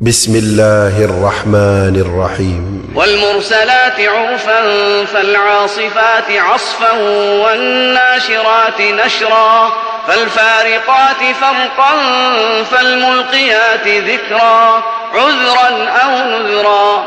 بسم الله الرحمن الرحيم. والمرسلات عرفا فالعاصفات عصفا والناشرات نشرا فالفارقات فرقا فالملقيات ذكرا عذرا أو نذرا.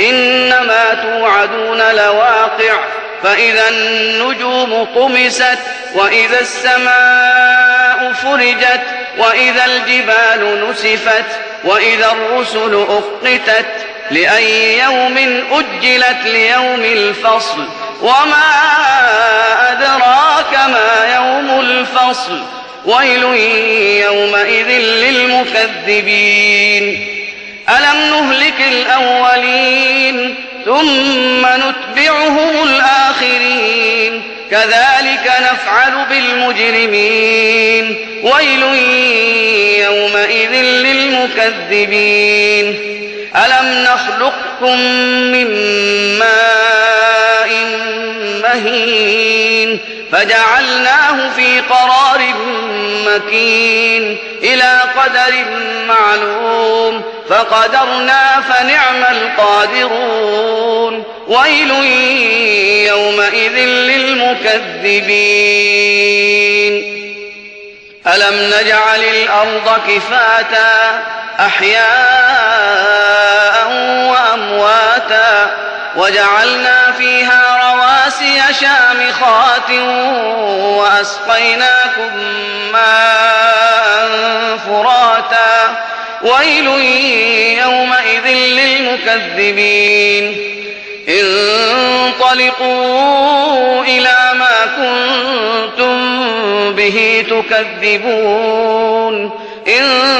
إنما توعدون لواقع فإذا النجوم طمست وإذا السماء فرجت وإذا الجبال نسفت. وإذا الرسل أقتت لأي يوم أجلت ليوم الفصل وما أدراك ما يوم الفصل ويل يومئذ للمكذبين. ألم نهلك الأولين ثم نتبعهم الآخرين؟ كذلك نفعل بالمجرمين. ويل يومئذ للمكذبين ألم نخلقكم من ماء مهين فجعلناه في قرار مكين إلى قدر معلوم. فقدرنا فنعم القادرون. ويل يومئذ للمكذبين. ألم نجعل الأرض كفاتا أحياء وأمواتا وجعلنا فيها رواسي شامخات وأسقيناكم ماء فراتا. ويل يومئذ للمكذبين. انطلقوا إلى ما كنتم به تكذبون. انطلقوا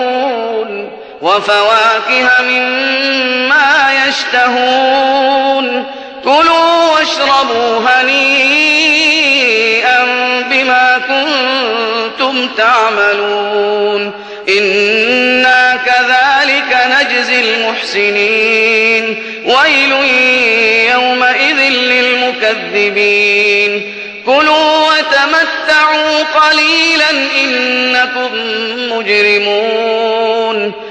وفواكه مما يشتهون. كلوا واشربوا هنيئا بما كنتم تعملون. إنا كذلك نجزي المحسنين. ويل يومئذ للمكذبين. كلوا وتمتعوا قليلا إنكم مجرمون.